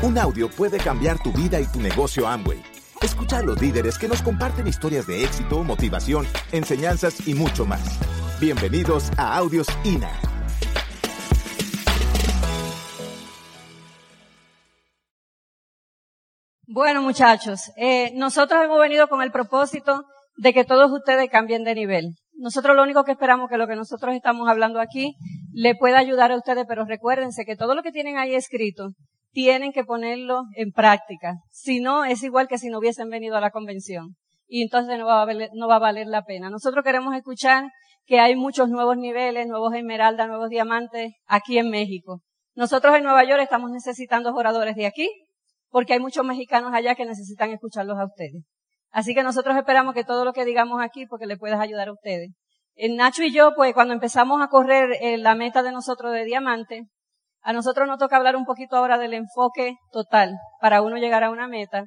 Un audio puede cambiar tu vida y tu negocio Amway. Escucha a los líderes que nos comparten historias de éxito, motivación, enseñanzas y mucho más. Bienvenidos a Audios INA. Bueno, muchachos, eh, nosotros hemos venido con el propósito de que todos ustedes cambien de nivel. Nosotros lo único que esperamos que lo que nosotros estamos hablando aquí le pueda ayudar a ustedes, pero recuérdense que todo lo que tienen ahí escrito tienen que ponerlo en práctica. Si no, es igual que si no hubiesen venido a la convención. Y entonces no va a valer, no va a valer la pena. Nosotros queremos escuchar que hay muchos nuevos niveles, nuevos esmeraldas, nuevos diamantes aquí en México. Nosotros en Nueva York estamos necesitando oradores de aquí, porque hay muchos mexicanos allá que necesitan escucharlos a ustedes. Así que nosotros esperamos que todo lo que digamos aquí, porque le puedas ayudar a ustedes. En Nacho y yo, pues cuando empezamos a correr eh, la meta de nosotros de diamante, a nosotros nos toca hablar un poquito ahora del enfoque total para uno llegar a una meta.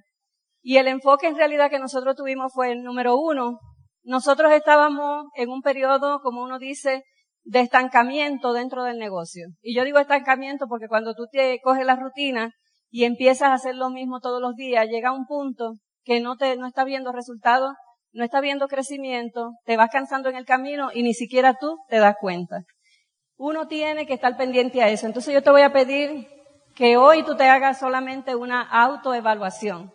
Y el enfoque en realidad que nosotros tuvimos fue el número uno. Nosotros estábamos en un periodo, como uno dice, de estancamiento dentro del negocio. Y yo digo estancamiento porque cuando tú te coges la rutina y empiezas a hacer lo mismo todos los días, llega un punto que no te, no está viendo resultados, no está viendo crecimiento, te vas cansando en el camino y ni siquiera tú te das cuenta. Uno tiene que estar pendiente a eso. Entonces yo te voy a pedir que hoy tú te hagas solamente una autoevaluación.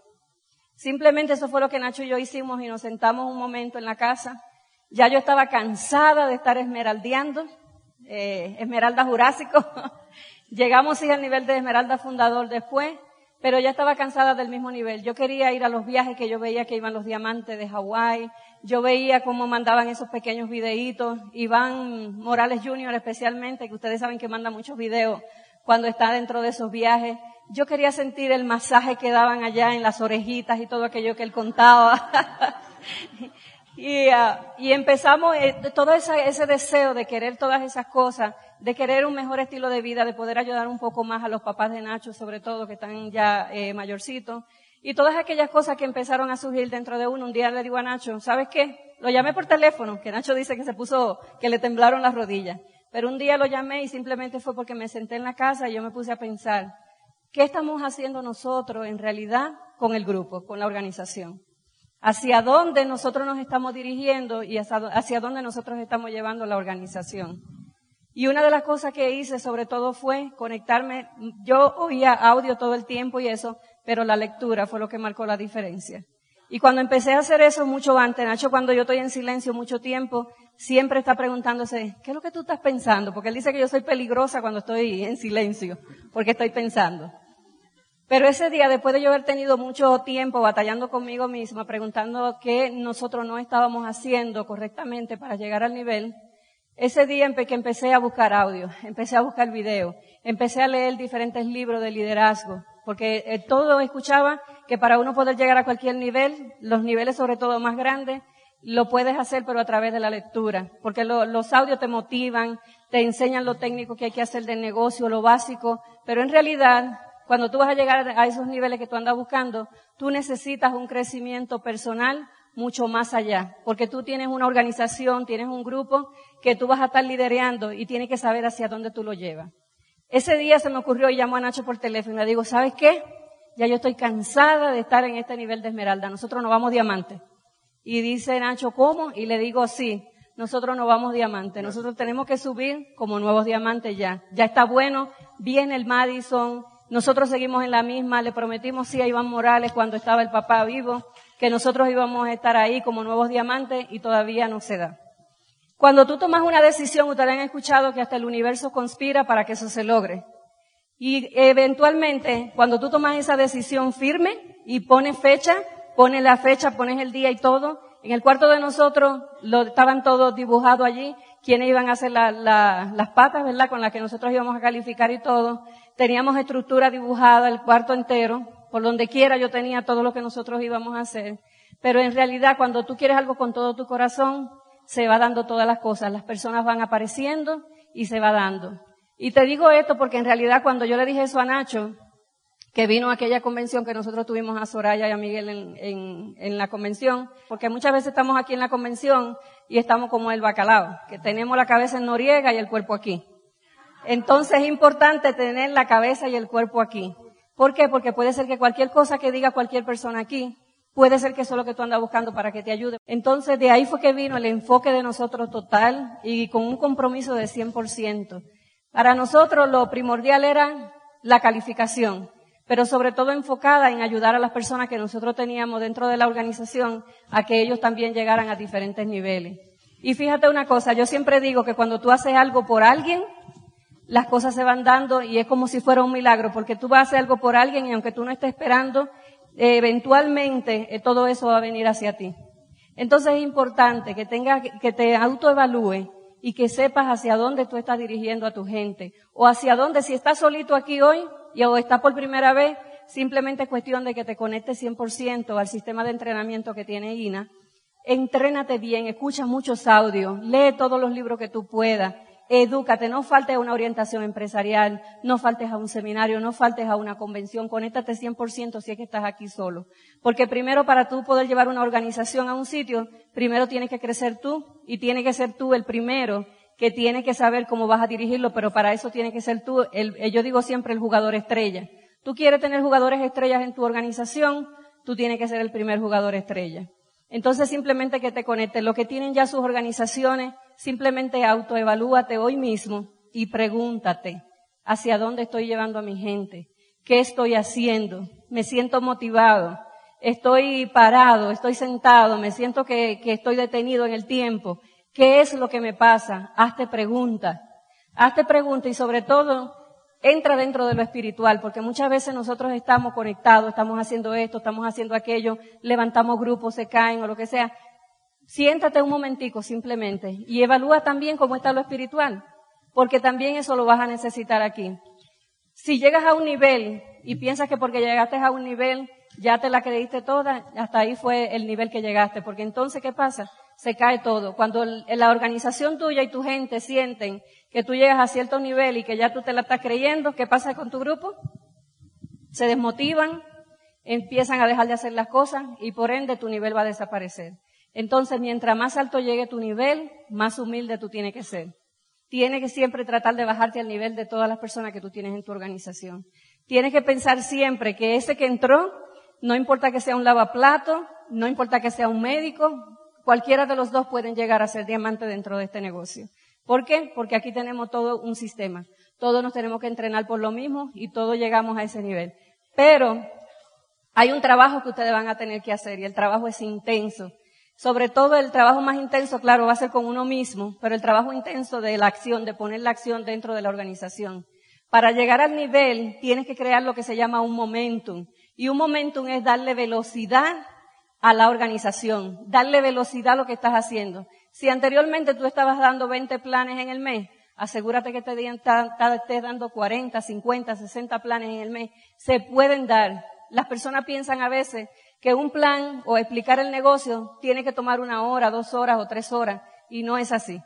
Simplemente eso fue lo que Nacho y yo hicimos y nos sentamos un momento en la casa. Ya yo estaba cansada de estar esmeraldeando, eh, esmeralda jurásico. Llegamos sí al nivel de esmeralda fundador después pero ya estaba cansada del mismo nivel. Yo quería ir a los viajes que yo veía que iban los diamantes de Hawái, yo veía cómo mandaban esos pequeños videitos, Iván Morales Jr. especialmente, que ustedes saben que manda muchos videos cuando está dentro de esos viajes. Yo quería sentir el masaje que daban allá en las orejitas y todo aquello que él contaba. y, uh, y, empezamos eh, todo ese, ese deseo de querer todas esas cosas de querer un mejor estilo de vida, de poder ayudar un poco más a los papás de Nacho, sobre todo, que están ya eh, mayorcitos. Y todas aquellas cosas que empezaron a surgir dentro de uno. Un día le digo a Nacho, ¿sabes qué? Lo llamé por teléfono, que Nacho dice que se puso, que le temblaron las rodillas. Pero un día lo llamé y simplemente fue porque me senté en la casa y yo me puse a pensar, ¿qué estamos haciendo nosotros en realidad con el grupo, con la organización? ¿Hacia dónde nosotros nos estamos dirigiendo y hacia, dónde nosotros estamos llevando la organización? Y una de las cosas que hice sobre todo fue conectarme, yo oía audio todo el tiempo y eso, pero la lectura fue lo que marcó la diferencia. Y cuando empecé a hacer eso mucho antes, Nacho, cuando yo estoy en silencio mucho tiempo, siempre está preguntándose, ¿qué es lo que tú estás pensando? Porque él dice que yo soy peligrosa cuando estoy en silencio, porque estoy pensando. Pero ese día, después de yo haber tenido mucho tiempo batallando conmigo misma, preguntando qué nosotros no estábamos haciendo correctamente para llegar al nivel, ese día que empecé a buscar audio, empecé a buscar video, empecé a leer diferentes libros de liderazgo, porque eh, todo escuchaba que para uno poder llegar a cualquier nivel, los niveles sobre todo más grandes, lo puedes hacer pero a través de la lectura, porque los audios te motivan, te enseñan lo técnico que hay que hacer del negocio, lo básico, pero en realidad, cuando tú vas a llegar a esos niveles que tú andas buscando, tú necesitas un crecimiento personal mucho más allá, porque tú tienes una organización, tienes un grupo que tú vas a estar liderando y tienes que saber hacia dónde tú lo llevas. Ese día se me ocurrió y llamo a Nacho por teléfono y le digo, ¿sabes qué? Ya yo estoy cansada de estar en este nivel de esmeralda, nosotros no vamos diamante. Y dice Nacho, ¿cómo? Y le digo, sí, nosotros no vamos diamante, nosotros tenemos que subir como nuevos diamantes ya. Ya está bueno, viene el Madison, nosotros seguimos en la misma, le prometimos sí a Iván Morales cuando estaba el papá vivo, que nosotros íbamos a estar ahí como nuevos diamantes y todavía no se da. Cuando tú tomas una decisión, ustedes han escuchado que hasta el universo conspira para que eso se logre. Y eventualmente, cuando tú tomas esa decisión firme y pones fecha, pones la fecha, pones el día y todo, en el cuarto de nosotros lo, estaban todos dibujados allí, quienes iban a hacer las patas, ¿verdad? Con las que nosotros íbamos a calificar y todo. Teníamos estructura dibujada, el cuarto entero, por donde quiera yo tenía todo lo que nosotros íbamos a hacer. Pero en realidad cuando tú quieres algo con todo tu corazón, se va dando todas las cosas. Las personas van apareciendo y se va dando. Y te digo esto porque en realidad cuando yo le dije eso a Nacho, que vino a aquella convención que nosotros tuvimos a Soraya y a Miguel en, en, en, la convención, porque muchas veces estamos aquí en la convención y estamos como el bacalao, que tenemos la cabeza en Noriega y el cuerpo aquí. Entonces es importante tener la cabeza y el cuerpo aquí. ¿Por qué? Porque puede ser que cualquier cosa que diga cualquier persona aquí, puede ser que eso es lo que tú andas buscando para que te ayude. Entonces, de ahí fue que vino el enfoque de nosotros total y con un compromiso de 100%. Para nosotros lo primordial era la calificación, pero sobre todo enfocada en ayudar a las personas que nosotros teníamos dentro de la organización a que ellos también llegaran a diferentes niveles. Y fíjate una cosa, yo siempre digo que cuando tú haces algo por alguien, las cosas se van dando y es como si fuera un milagro, porque tú vas a hacer algo por alguien y aunque tú no estés esperando, eventualmente eh, todo eso va a venir hacia ti. Entonces es importante que tenga, que te autoevalúe y que sepas hacia dónde tú estás dirigiendo a tu gente o hacia dónde, si estás solito aquí hoy y o estás por primera vez, simplemente es cuestión de que te conectes 100% al sistema de entrenamiento que tiene INA. Entrénate bien, escucha muchos audios, lee todos los libros que tú puedas, edúcate, no faltes a una orientación empresarial, no faltes a un seminario, no faltes a una convención, conéctate 100% si es que estás aquí solo. Porque primero para tú poder llevar una organización a un sitio, primero tienes que crecer tú y tiene que ser tú el primero que tiene que saber cómo vas a dirigirlo, pero para eso tiene que ser tú, el, eh, yo digo siempre el jugador estrella. Tú quieres tener jugadores estrellas en tu organización, tú tienes que ser el primer jugador estrella. Entonces simplemente que te conectes. Lo que tienen ya sus organizaciones, simplemente autoevalúate hoy mismo y pregúntate hacia dónde estoy llevando a mi gente, qué estoy haciendo, me siento motivado, estoy parado, estoy sentado, me siento que, estoy detenido en el tiempo, qué es lo que me pasa, hazte preguntas, hazte preguntas y sobre todo entra dentro de lo espiritual, porque muchas veces nosotros estamos conectados, estamos haciendo esto, estamos haciendo aquello, levantamos grupos, se caen o lo que sea. Siéntate un momentico simplemente y evalúa también cómo está lo espiritual, porque también eso lo vas a necesitar aquí. Si llegas a un nivel y piensas que porque llegaste a un nivel ya te la creíste toda, hasta ahí fue el nivel que llegaste, porque entonces ¿qué pasa? Se cae todo. Cuando la organización tuya y tu gente sienten que tú llegas a cierto nivel y que ya tú te la estás creyendo, ¿qué pasa con tu grupo? Se desmotivan, empiezan a dejar de hacer las cosas y por ende tu nivel va a desaparecer. Entonces, mientras más alto llegue tu nivel, más humilde tú tienes que ser. Tienes que siempre tratar de bajarte al nivel de todas las personas que tú tienes en tu organización. Tienes que pensar siempre que ese que entró, no importa que sea un lavaplato, no importa que sea un médico, cualquiera de los dos pueden llegar a ser diamante dentro de este negocio. ¿Por qué? Porque aquí tenemos todo un sistema. Todos nos tenemos que entrenar por lo mismo y todos llegamos a ese nivel. Pero hay un trabajo que ustedes van a tener que hacer y el trabajo es intenso. Sobre todo el trabajo más intenso, claro, va a ser con uno mismo, pero el trabajo intenso de la acción, de poner la acción dentro de la organización. Para llegar al nivel tienes que crear lo que se llama un momentum. Y un momentum es darle velocidad a la organización, darle velocidad a lo que estás haciendo. Si anteriormente tú estabas dando 20 planes en el mes, asegúrate que te estés dando 40, 50, 60 planes en el mes. Se pueden dar. Las personas piensan a veces que un plan o explicar el negocio tiene que tomar una hora, dos horas o tres horas, y no es así.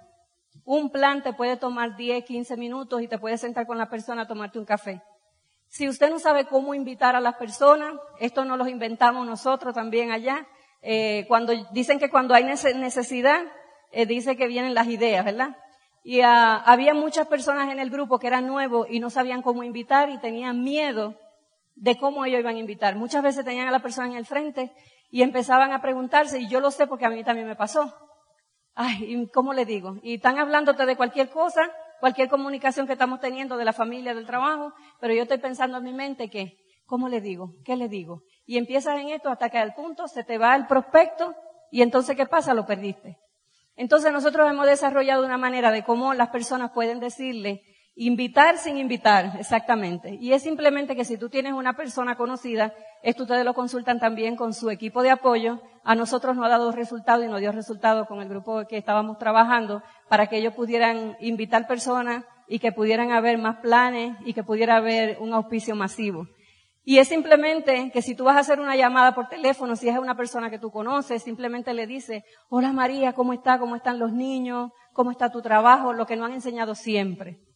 Un plan te puede tomar 10, 15 minutos y te puedes sentar con la persona a tomarte un café. Si usted no sabe cómo invitar a las personas, esto no lo inventamos nosotros también allá. Eh, cuando dicen que cuando hay necesidad, eh, dice que vienen las ideas, ¿verdad? Y ah, había muchas personas en el grupo que eran nuevos y no sabían cómo invitar y tenían miedo de cómo ellos iban a invitar. Muchas veces tenían a la persona en el frente y empezaban a preguntarse, y yo lo sé porque a mí también me pasó. Ay, ¿cómo le digo? Y están hablándote de cualquier cosa, cualquier comunicación que estamos teniendo de la familia, del trabajo, pero yo estoy pensando en mi mente que, ¿cómo le digo? ¿Qué le digo? Y empiezas en esto hasta que al punto se te va el prospecto y entonces ¿qué pasa? Lo perdiste. Entonces nosotros hemos desarrollado una manera de cómo las personas pueden decirle, invitar sin invitar, exactamente. Y es simplemente que si tú tienes una persona conocida, esto ustedes lo consultan también con su equipo de apoyo. A nosotros nos ha dado resultado y nos dio resultado con el grupo que estábamos trabajando para que ellos pudieran invitar personas y que pudieran haber más planes y que pudiera haber un auspicio masivo. Y es simplemente que si tú vas a hacer una llamada por teléfono, si es una persona que tú conoces, simplemente le dice, hola María, ¿cómo está? ¿Cómo están los niños? ¿Cómo está tu trabajo? Lo que nos han enseñado siempre.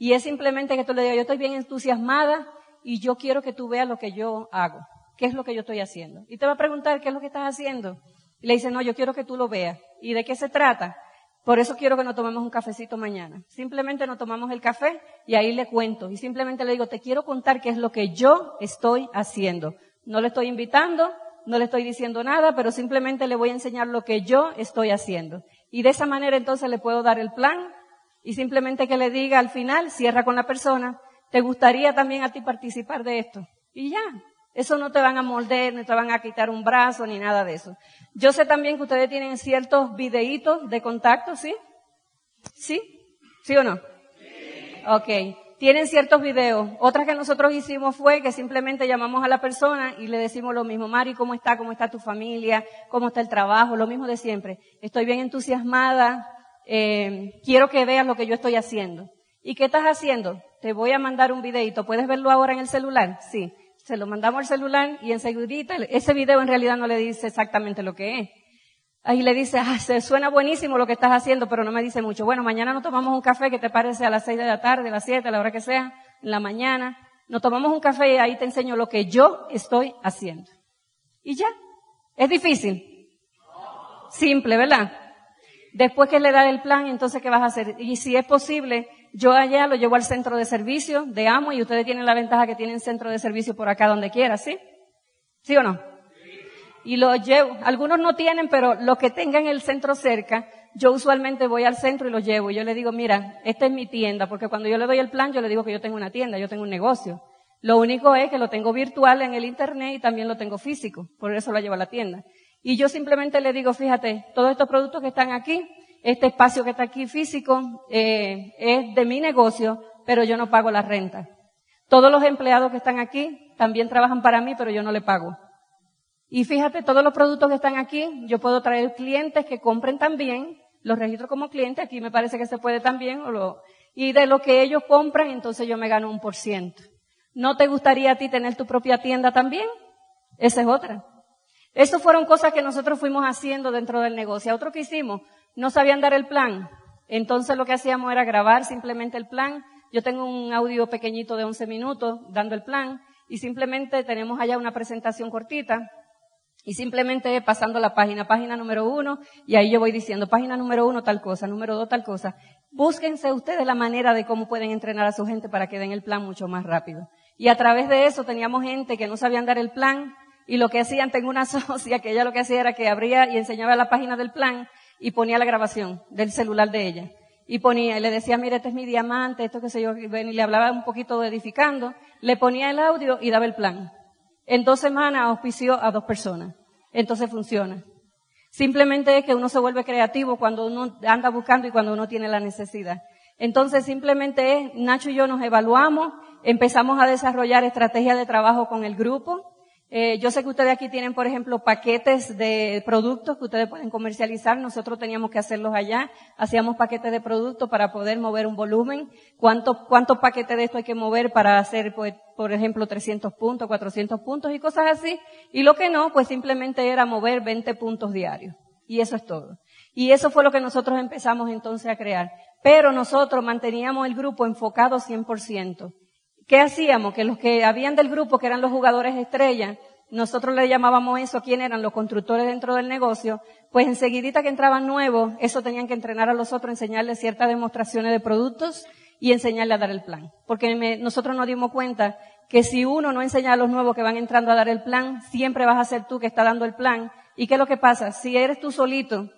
Y es simplemente que tú le digas, yo estoy bien entusiasmada y yo quiero que tú veas lo que yo hago. ¿Qué es lo que yo estoy haciendo? Y te va a preguntar, ¿qué es lo que estás haciendo? Y le dice, no, yo quiero que tú lo veas. ¿Y de qué se trata? Por eso quiero que nos tomemos un cafecito mañana. Simplemente nos tomamos el café y ahí le cuento. Y simplemente le digo, te quiero contar qué es lo que yo estoy haciendo. No le estoy invitando, no le estoy diciendo nada, pero simplemente le voy a enseñar lo que yo estoy haciendo. Y de esa manera entonces le puedo dar el plan y simplemente que le diga al final, cierra con la persona, ¿te gustaría también a ti participar de esto? Y ya, eso no te van a morder, no te van a quitar un brazo, ni nada de eso. Yo sé también que ustedes tienen ciertos videitos de contacto, ¿sí? ¿Sí? ¿Sí o no? Ok. Tienen ciertos videos. Otra que nosotros hicimos fue que simplemente llamamos a la persona y le decimos lo mismo. Mari, ¿cómo está? ¿Cómo está tu familia? ¿Cómo está el trabajo? Lo mismo de siempre. Estoy bien entusiasmada. Eh, quiero que veas lo que yo estoy haciendo. ¿Y qué estás haciendo? Te voy a mandar un videito. ¿Puedes verlo ahora en el celular? Sí se lo mandamos al celular y enseguida ese video en realidad no le dice exactamente lo que es. Ahí le dice, ah, se suena buenísimo lo que estás haciendo, pero no me dice mucho. Bueno, mañana nos tomamos un café, que te parece a las seis de la tarde, a las siete, a la hora que sea, en la mañana. Nos tomamos un café y ahí te enseño lo que yo estoy haciendo. Y ya. Es difícil. Simple, ¿verdad? Después que le da el plan, entonces, ¿qué vas a hacer? Y si es posible, yo allá lo llevo al centro de servicio de AMO y ustedes tienen la ventaja que tienen centro de servicio por acá donde quiera, ¿sí? ¿Sí o no? Y lo llevo, algunos no tienen, pero los que tengan el centro cerca, yo usualmente voy al centro y lo llevo y yo le digo, mira, esta es mi tienda, porque cuando yo le doy el plan, yo le digo que yo tengo una tienda, yo tengo un negocio. Lo único es que lo tengo virtual en el internet y también lo tengo físico, por eso lo llevo a la tienda. Y yo simplemente le digo, fíjate, todos estos productos que están aquí, este espacio que está aquí físico eh, es de mi negocio, pero yo no pago la renta. Todos los empleados que están aquí también trabajan para mí, pero yo no le pago. Y fíjate, todos los productos que están aquí, yo puedo traer clientes que compren también, los registro como cliente, aquí me parece que se puede también, o lo, y de lo que ellos compran, entonces yo me gano un por ciento. ¿No te gustaría a ti tener tu propia tienda también? Esa es otra. Estas fueron cosas que nosotros fuimos haciendo dentro del negocio. Otro que hicimos, no sabían dar el plan. Entonces lo que hacíamos era grabar simplemente el plan. Yo tengo un audio pequeñito de 11 minutos dando el plan y simplemente tenemos allá una presentación cortita y simplemente pasando la página, página número uno, y ahí yo voy diciendo, página número uno tal cosa, número dos tal cosa. Búsquense ustedes la manera de cómo pueden entrenar a su gente para que den el plan mucho más rápido. Y a través de eso teníamos gente que no sabían dar el plan, y lo que hacían, tengo una socia que ella lo que hacía era que abría y enseñaba la página del plan, y ponía la grabación del celular de ella. Y ponía, y le decía, mire, este es mi diamante, esto que sé yo, y le hablaba un poquito edificando, le ponía el audio y daba el plan. En dos semanas auspició a dos personas. Entonces funciona. Simplemente es que uno se vuelve creativo cuando uno anda buscando y cuando uno tiene la necesidad. Entonces simplemente es, Nacho y yo nos evaluamos, empezamos a desarrollar estrategias de trabajo con el grupo, eh, yo sé que ustedes aquí tienen, por ejemplo, paquetes de productos que ustedes pueden comercializar. Nosotros teníamos que hacerlos allá. Hacíamos paquetes de productos para poder mover un volumen. ¿Cuántos cuántos paquetes de esto hay que mover para hacer, pues, por ejemplo, 300 puntos, 400 puntos y cosas así? Y lo que no, pues simplemente era mover 20 puntos diarios. Y eso es todo. Y eso fue lo que nosotros empezamos entonces a crear. Pero nosotros manteníamos el grupo enfocado 100%. ¿Qué hacíamos? Que los que habían del grupo, que eran los jugadores estrella, nosotros le llamábamos eso, quién eran los constructores dentro del negocio, pues enseguidita que entraban nuevos, eso tenían que entrenar a los otros, enseñarles ciertas demostraciones de productos y enseñarles a dar el plan. Porque nosotros nos dimos cuenta que si uno no enseña a los nuevos que van entrando a dar el plan, siempre vas a ser tú que está dando el plan. ¿Y qué es lo que pasa? Si eres tú solito,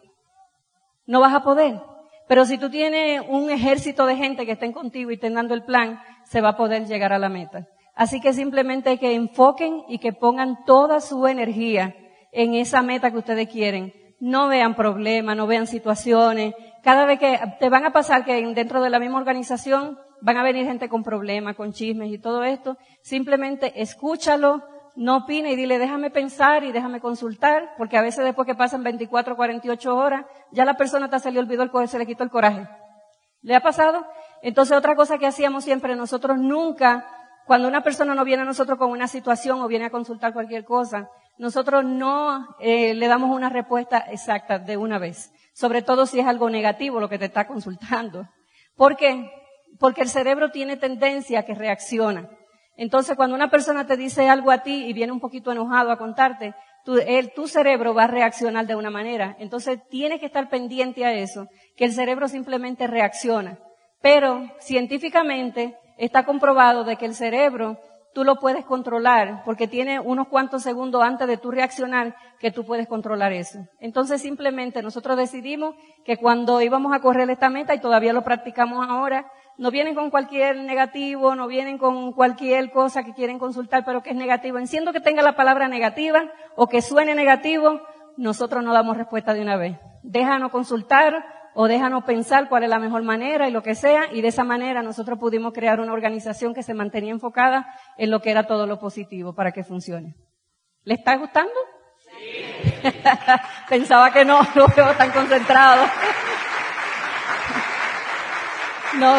no vas a poder. Pero si tú tienes un ejército de gente que estén contigo y estén dando el plan, se va a poder llegar a la meta. Así que simplemente que enfoquen y que pongan toda su energía en esa meta que ustedes quieren. No vean problemas, no vean situaciones. Cada vez que te van a pasar que dentro de la misma organización van a venir gente con problemas, con chismes y todo esto, simplemente escúchalo, no opine y dile, déjame pensar y déjame consultar, porque a veces después que pasan 24 o 48 horas, ya la persona te se le olvidó el se le quitó el coraje. ¿Le ha pasado? Entonces otra cosa que hacíamos siempre, nosotros nunca, cuando una persona no viene a nosotros con una situación o viene a consultar cualquier cosa, nosotros no eh, le damos una respuesta exacta de una vez. Sobre todo si es algo negativo lo que te está consultando. ¿Por qué? Porque el cerebro tiene tendencia que reacciona. Entonces, cuando una persona te dice algo a ti y viene un poquito enojado a contarte, tu, el, tu cerebro va a reaccionar de una manera. Entonces tienes que estar pendiente a eso, que el cerebro simplemente reacciona. Pero científicamente está comprobado de que el cerebro tú lo puedes controlar porque tiene unos cuantos segundos antes de tu reaccionar que tú puedes controlar eso. Entonces simplemente nosotros decidimos que cuando íbamos a correr esta meta y todavía lo practicamos ahora, no vienen con cualquier negativo, no vienen con cualquier cosa que quieren consultar pero que es negativo. Enciendo que tenga la palabra negativa o que suene negativo, nosotros no damos respuesta de una vez. Déjanos consultar o déjanos pensar cuál es la mejor manera y lo que sea, y de esa manera nosotros pudimos crear una organización que se mantenía enfocada en lo que era todo lo positivo para que funcione. ¿Le está gustando? Sí. Pensaba que no, no veo tan concentrado. no.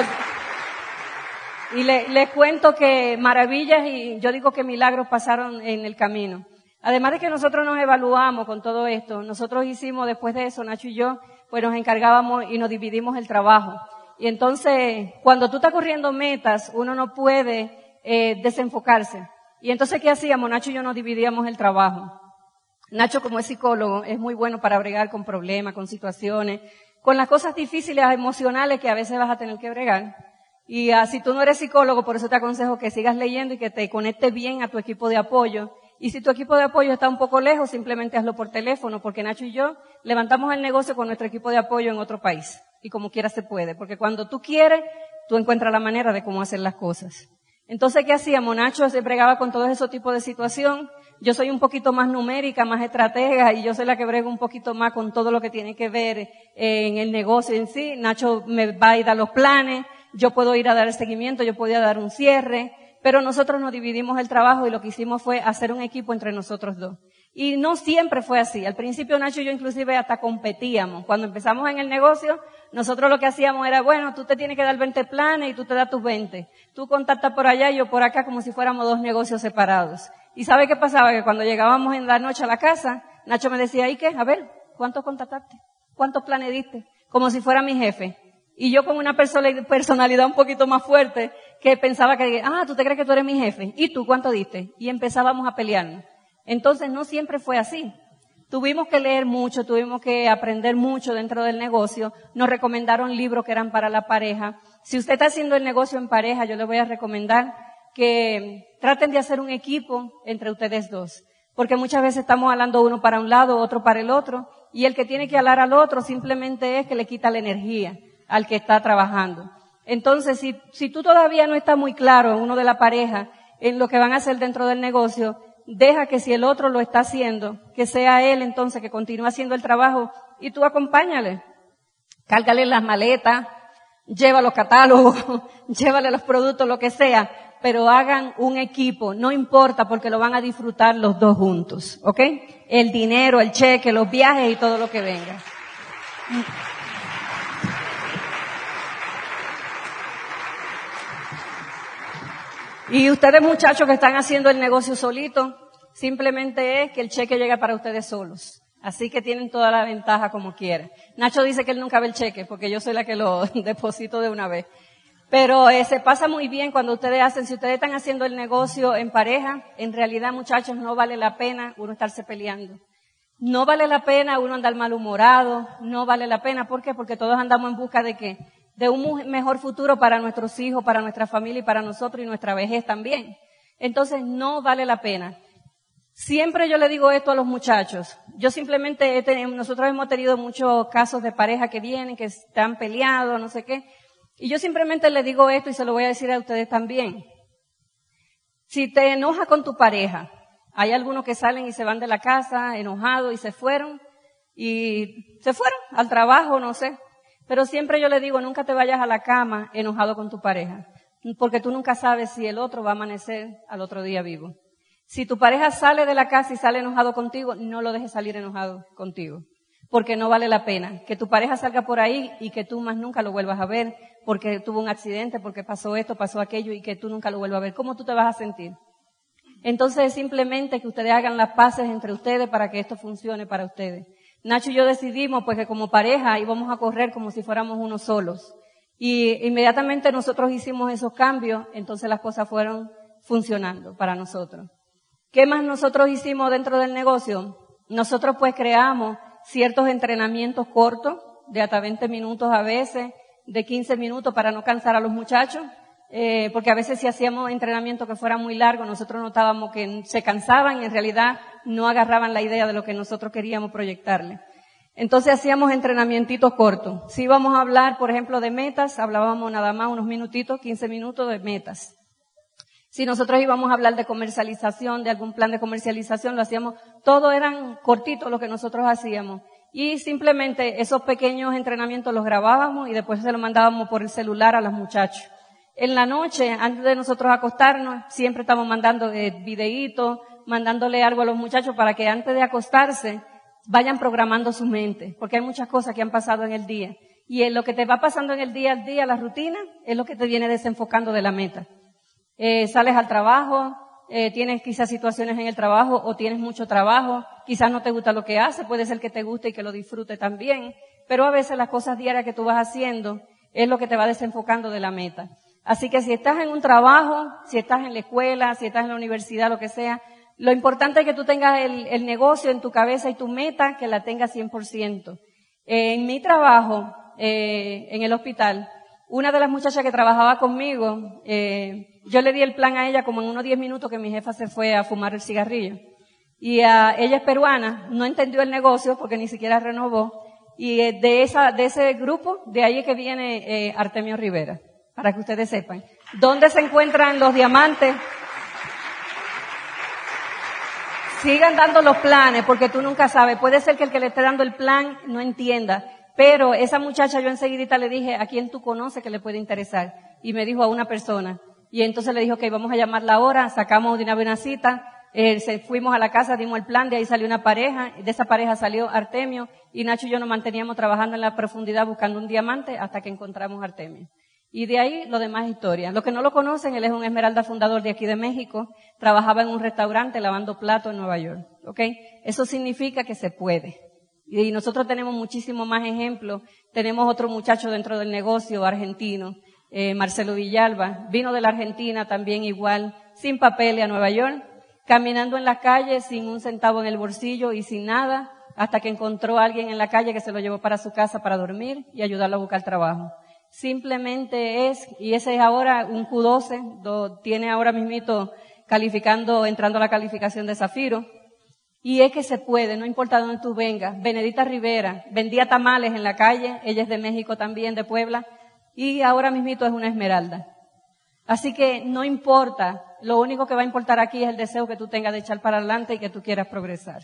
Y le, les cuento que maravillas y yo digo que milagros pasaron en el camino. Además de que nosotros nos evaluamos con todo esto, nosotros hicimos después de eso, Nacho y yo, pues nos encargábamos y nos dividimos el trabajo. Y entonces, cuando tú estás corriendo metas, uno no puede eh, desenfocarse. Y entonces, ¿qué hacíamos? Nacho y yo nos dividíamos el trabajo. Nacho, como es psicólogo, es muy bueno para bregar con problemas, con situaciones, con las cosas difíciles emocionales que a veces vas a tener que bregar. Y uh, si tú no eres psicólogo, por eso te aconsejo que sigas leyendo y que te conectes bien a tu equipo de apoyo y si tu equipo de apoyo está un poco lejos, simplemente hazlo por teléfono, porque Nacho y yo levantamos el negocio con nuestro equipo de apoyo en otro país. Y como quiera se puede, porque cuando tú quieres, tú encuentras la manera de cómo hacer las cosas. Entonces, ¿qué hacíamos? Nacho se bregaba con todo ese tipo de situación. Yo soy un poquito más numérica, más estratega, y yo soy la que brego un poquito más con todo lo que tiene que ver eh, en el negocio en sí. Nacho me va a ir a los planes, yo puedo ir a dar el seguimiento, yo podía dar un cierre, pero nosotros nos dividimos el trabajo y lo que hicimos fue hacer un equipo entre nosotros dos. Y no siempre fue así. Al principio Nacho y yo inclusive hasta competíamos. Cuando empezamos en el negocio, nosotros lo que hacíamos era, bueno, tú te tienes que dar 20 planes y tú te das tus 20. Tú contactas por allá y yo por acá como si fuéramos dos negocios separados. ¿Y sabe qué pasaba? Que cuando llegábamos en la noche a la casa, Nacho me decía, ¿y qué? A ver, ¿cuántos contactaste? ¿Cuántos planes diste? Como si fuera mi jefe. Y yo con una personalidad un poquito más fuerte, que pensaba que, ah, tú te crees que tú eres mi jefe. ¿Y tú cuánto diste? Y empezábamos a pelearnos. Entonces no siempre fue así. Tuvimos que leer mucho, tuvimos que aprender mucho dentro del negocio. Nos recomendaron libros que eran para la pareja. Si usted está haciendo el negocio en pareja, yo le voy a recomendar que traten de hacer un equipo entre ustedes dos. Porque muchas veces estamos hablando uno para un lado, otro para el otro, y el que tiene que hablar al otro simplemente es que le quita la energía al que está trabajando. Entonces, si, si tú todavía no estás muy claro, uno de la pareja, en lo que van a hacer dentro del negocio, deja que si el otro lo está haciendo, que sea él entonces que continúe haciendo el trabajo y tú acompáñale. Cárgale las maletas, lleva los catálogos, llévale los productos, lo que sea, pero hagan un equipo, no importa porque lo van a disfrutar los dos juntos, ¿ok? El dinero, el cheque, los viajes y todo lo que venga. Y ustedes muchachos que están haciendo el negocio solito, simplemente es que el cheque llega para ustedes solos. Así que tienen toda la ventaja como quieren. Nacho dice que él nunca ve el cheque porque yo soy la que lo deposito de una vez. Pero eh, se pasa muy bien cuando ustedes hacen, si ustedes están haciendo el negocio en pareja, en realidad muchachos no vale la pena uno estarse peleando. No vale la pena uno andar malhumorado, no vale la pena. ¿Por qué? Porque todos andamos en busca de qué? De un mejor futuro para nuestros hijos, para nuestra familia y para nosotros y nuestra vejez también. Entonces no vale la pena. Siempre yo le digo esto a los muchachos. Yo simplemente, he tenido, nosotros hemos tenido muchos casos de pareja que vienen, que están peleados, no sé qué. Y yo simplemente le digo esto y se lo voy a decir a ustedes también. Si te enojas con tu pareja, hay algunos que salen y se van de la casa enojados y se fueron y se fueron al trabajo, no sé. Pero siempre yo le digo, nunca te vayas a la cama enojado con tu pareja, porque tú nunca sabes si el otro va a amanecer al otro día vivo. Si tu pareja sale de la casa y sale enojado contigo, no lo dejes salir enojado contigo, porque no vale la pena. Que tu pareja salga por ahí y que tú más nunca lo vuelvas a ver, porque tuvo un accidente, porque pasó esto, pasó aquello y que tú nunca lo vuelvas a ver. ¿Cómo tú te vas a sentir? Entonces es simplemente que ustedes hagan las paces entre ustedes para que esto funcione para ustedes. Nacho y yo decidimos pues que como pareja íbamos a correr como si fuéramos unos solos. Y inmediatamente nosotros hicimos esos cambios, entonces las cosas fueron funcionando para nosotros. ¿Qué más nosotros hicimos dentro del negocio? Nosotros pues creamos ciertos entrenamientos cortos, de hasta 20 minutos a veces, de 15 minutos para no cansar a los muchachos, eh, porque a veces si hacíamos entrenamiento que fuera muy largo, nosotros notábamos que se cansaban y en realidad no agarraban la idea de lo que nosotros queríamos proyectarle. Entonces hacíamos entrenamientos cortos. Si íbamos a hablar, por ejemplo, de metas, hablábamos nada más unos minutitos, 15 minutos de metas. Si nosotros íbamos a hablar de comercialización, de algún plan de comercialización, lo hacíamos, todo eran cortitos lo que nosotros hacíamos. Y simplemente esos pequeños entrenamientos los grabábamos y después se los mandábamos por el celular a los muchachos. En la noche, antes de nosotros acostarnos, siempre estamos mandando eh, videitos, mandándole algo a los muchachos para que antes de acostarse vayan programando su mente, porque hay muchas cosas que han pasado en el día. Y en lo que te va pasando en el día a día, la rutina, es lo que te viene desenfocando de la meta. Eh, sales al trabajo, eh, tienes quizás situaciones en el trabajo o tienes mucho trabajo, quizás no te gusta lo que haces, puede ser que te guste y que lo disfrute también, pero a veces las cosas diarias que tú vas haciendo es lo que te va desenfocando de la meta. Así que si estás en un trabajo, si estás en la escuela, si estás en la universidad, lo que sea, lo importante es que tú tengas el, negocio en tu cabeza y tu meta que la tengas 100%. en mi trabajo, eh, en el hospital, una de las muchachas que trabajaba conmigo, eh, yo le di el plan a ella como en unos 10 minutos que mi jefa se fue a fumar el cigarrillo. Y ella es peruana, no entendió el negocio porque ni siquiera renovó. Y eh, de esa, de ese grupo, de ahí es que viene eh, Artemio Rivera, para que ustedes sepan. ¿Dónde se encuentran los diamantes? Sigan dando los planes, porque tú nunca sabes. Puede ser que el que le esté dando el plan no entienda. Pero esa muchacha yo enseguida le dije, ¿a quién tú conoces que le puede interesar? Y me dijo a una persona. Y entonces le dijo, que vamos a llamarla ahora, sacamos de una buena cita, eh, se, fuimos a la casa, dimos el plan, de ahí salió una pareja, de esa pareja salió Artemio, y Nacho y yo nos manteníamos trabajando en la profundidad buscando un diamante hasta que encontramos Artemio. Y de ahí lo demás historia. Los que no lo conocen, él es un esmeralda fundador de aquí de México, trabajaba en un restaurante lavando platos en Nueva York. ¿Ok? Eso significa que se puede. Y nosotros tenemos muchísimos más ejemplos. Tenemos otro muchacho dentro del negocio argentino, eh, Marcelo Villalba. Vino de la Argentina también igual, sin papeles a Nueva York, caminando en la calle sin un centavo en el bolsillo y sin nada, hasta que encontró a alguien en la calle que se lo llevó para su casa para dormir y ayudarlo a buscar trabajo. Simplemente es, y ese es ahora un Q12, tiene ahora mismito calificando, entrando a la calificación de Zafiro. Y es que se puede, no importa dónde tú vengas. Benedita Rivera vendía tamales en la calle, ella es de México también, de Puebla, y ahora mismito es una esmeralda. Así que no importa, lo único que va a importar aquí es el deseo que tú tengas de echar para adelante y que tú quieras progresar.